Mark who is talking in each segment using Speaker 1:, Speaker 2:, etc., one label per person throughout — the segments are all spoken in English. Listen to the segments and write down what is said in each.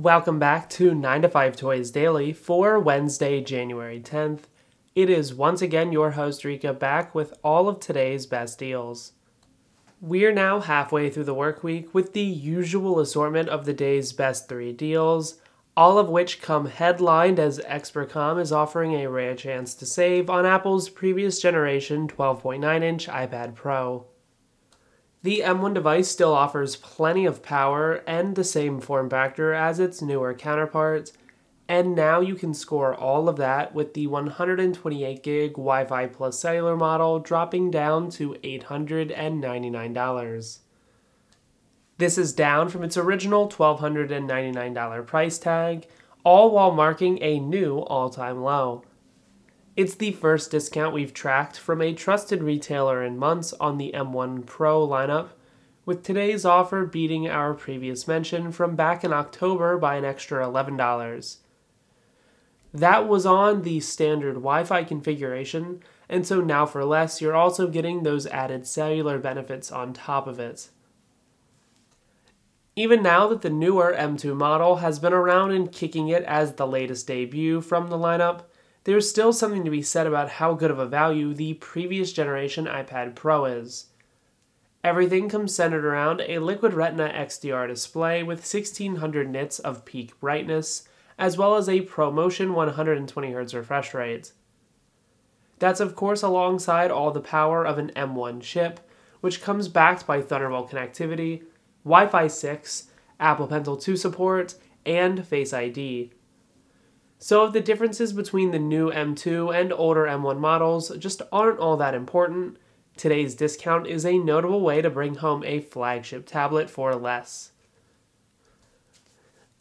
Speaker 1: Welcome back to 9 to 5 Toys Daily for Wednesday, January 10th. It is once again your host Rikka back with all of today's best deals. We're now halfway through the work week with the usual assortment of the day's best three deals, all of which come headlined as Expercom is offering a rare chance to save on Apple's previous generation 12.9 inch iPad Pro. The M1 device still offers plenty of power and the same form factor as its newer counterparts, and now you can score all of that with the 128 gig Wi Fi plus cellular model dropping down to $899. This is down from its original $1,299 price tag, all while marking a new all time low. It's the first discount we've tracked from a trusted retailer in months on the M1 Pro lineup, with today's offer beating our previous mention from back in October by an extra $11. That was on the standard Wi Fi configuration, and so now for less, you're also getting those added cellular benefits on top of it. Even now that the newer M2 model has been around and kicking it as the latest debut from the lineup, there's still something to be said about how good of a value the previous generation iPad Pro is. Everything comes centered around a Liquid Retina XDR display with 1600 nits of peak brightness, as well as a ProMotion 120Hz refresh rate. That's, of course, alongside all the power of an M1 chip, which comes backed by Thunderbolt connectivity, Wi Fi 6, Apple Pencil 2 support, and Face ID. So the differences between the new M2 and older M1 models just aren't all that important. Today's discount is a notable way to bring home a flagship tablet for less.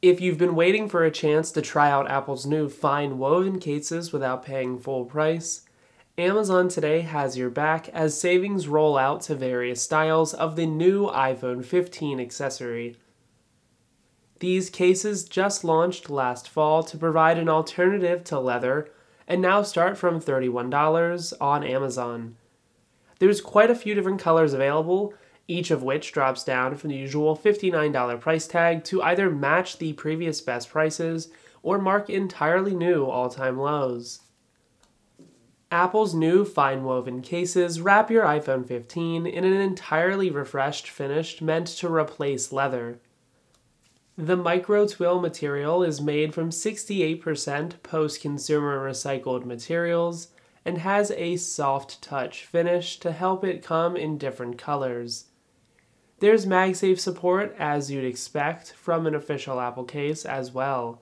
Speaker 1: If you've been waiting for a chance to try out Apple's new FineWoven cases without paying full price, Amazon today has your back as savings roll out to various styles of the new iPhone 15 accessory. These cases just launched last fall to provide an alternative to leather and now start from $31 on Amazon. There's quite a few different colors available, each of which drops down from the usual $59 price tag to either match the previous best prices or mark entirely new all time lows. Apple's new FineWoven cases wrap your iPhone 15 in an entirely refreshed finish meant to replace leather. The micro twill material is made from 68% post consumer recycled materials and has a soft touch finish to help it come in different colors. There's MagSafe support, as you'd expect, from an official Apple case as well.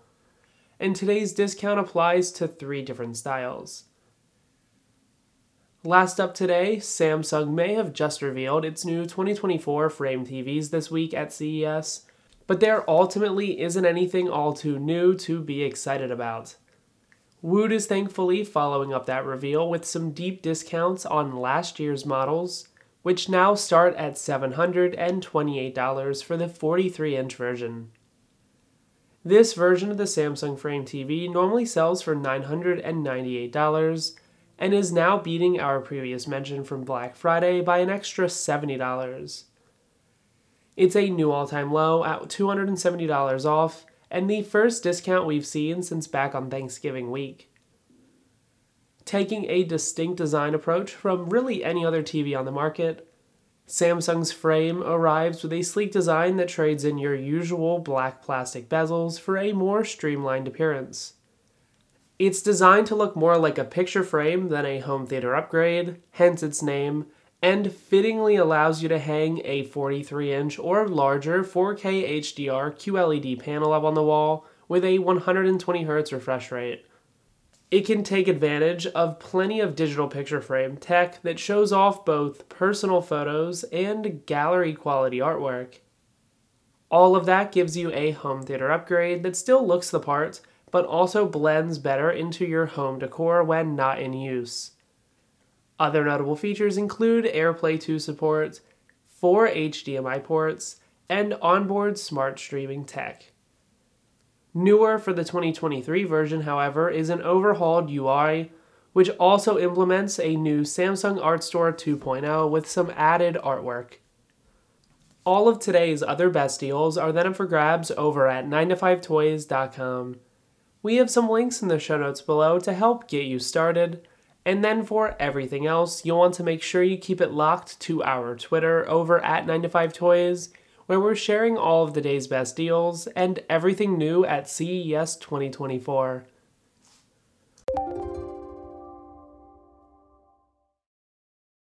Speaker 1: And today's discount applies to three different styles. Last up today, Samsung may have just revealed its new 2024 frame TVs this week at CES but there ultimately isn't anything all too new to be excited about. Woot is thankfully following up that reveal with some deep discounts on last year's models, which now start at $728 for the 43 inch version. This version of the Samsung Frame TV normally sells for $998 and is now beating our previous mention from Black Friday by an extra $70. It's a new all time low at $270 off, and the first discount we've seen since back on Thanksgiving week. Taking a distinct design approach from really any other TV on the market, Samsung's frame arrives with a sleek design that trades in your usual black plastic bezels for a more streamlined appearance. It's designed to look more like a picture frame than a home theater upgrade, hence its name, and fittingly allows you to hang a 43 inch or larger 4K HDR QLED panel up on the wall with a 120Hz refresh rate. It can take advantage of plenty of digital picture frame tech that shows off both personal photos and gallery quality artwork. All of that gives you a home theater upgrade that still looks the part, but also blends better into your home decor when not in use. Other notable features include AirPlay 2 support, four HDMI ports, and onboard smart streaming tech. Newer for the 2023 version, however, is an overhauled UI, which also implements a new Samsung Art Store 2.0 with some added artwork. All of today's other best deals are then up for grabs over at 9to5toys.com. We have some links in the show notes below to help get you started. And then for everything else, you'll want to make sure you keep it locked to our Twitter over at 9to5toys, where we're sharing all of the day's best deals and everything new at CES 2024.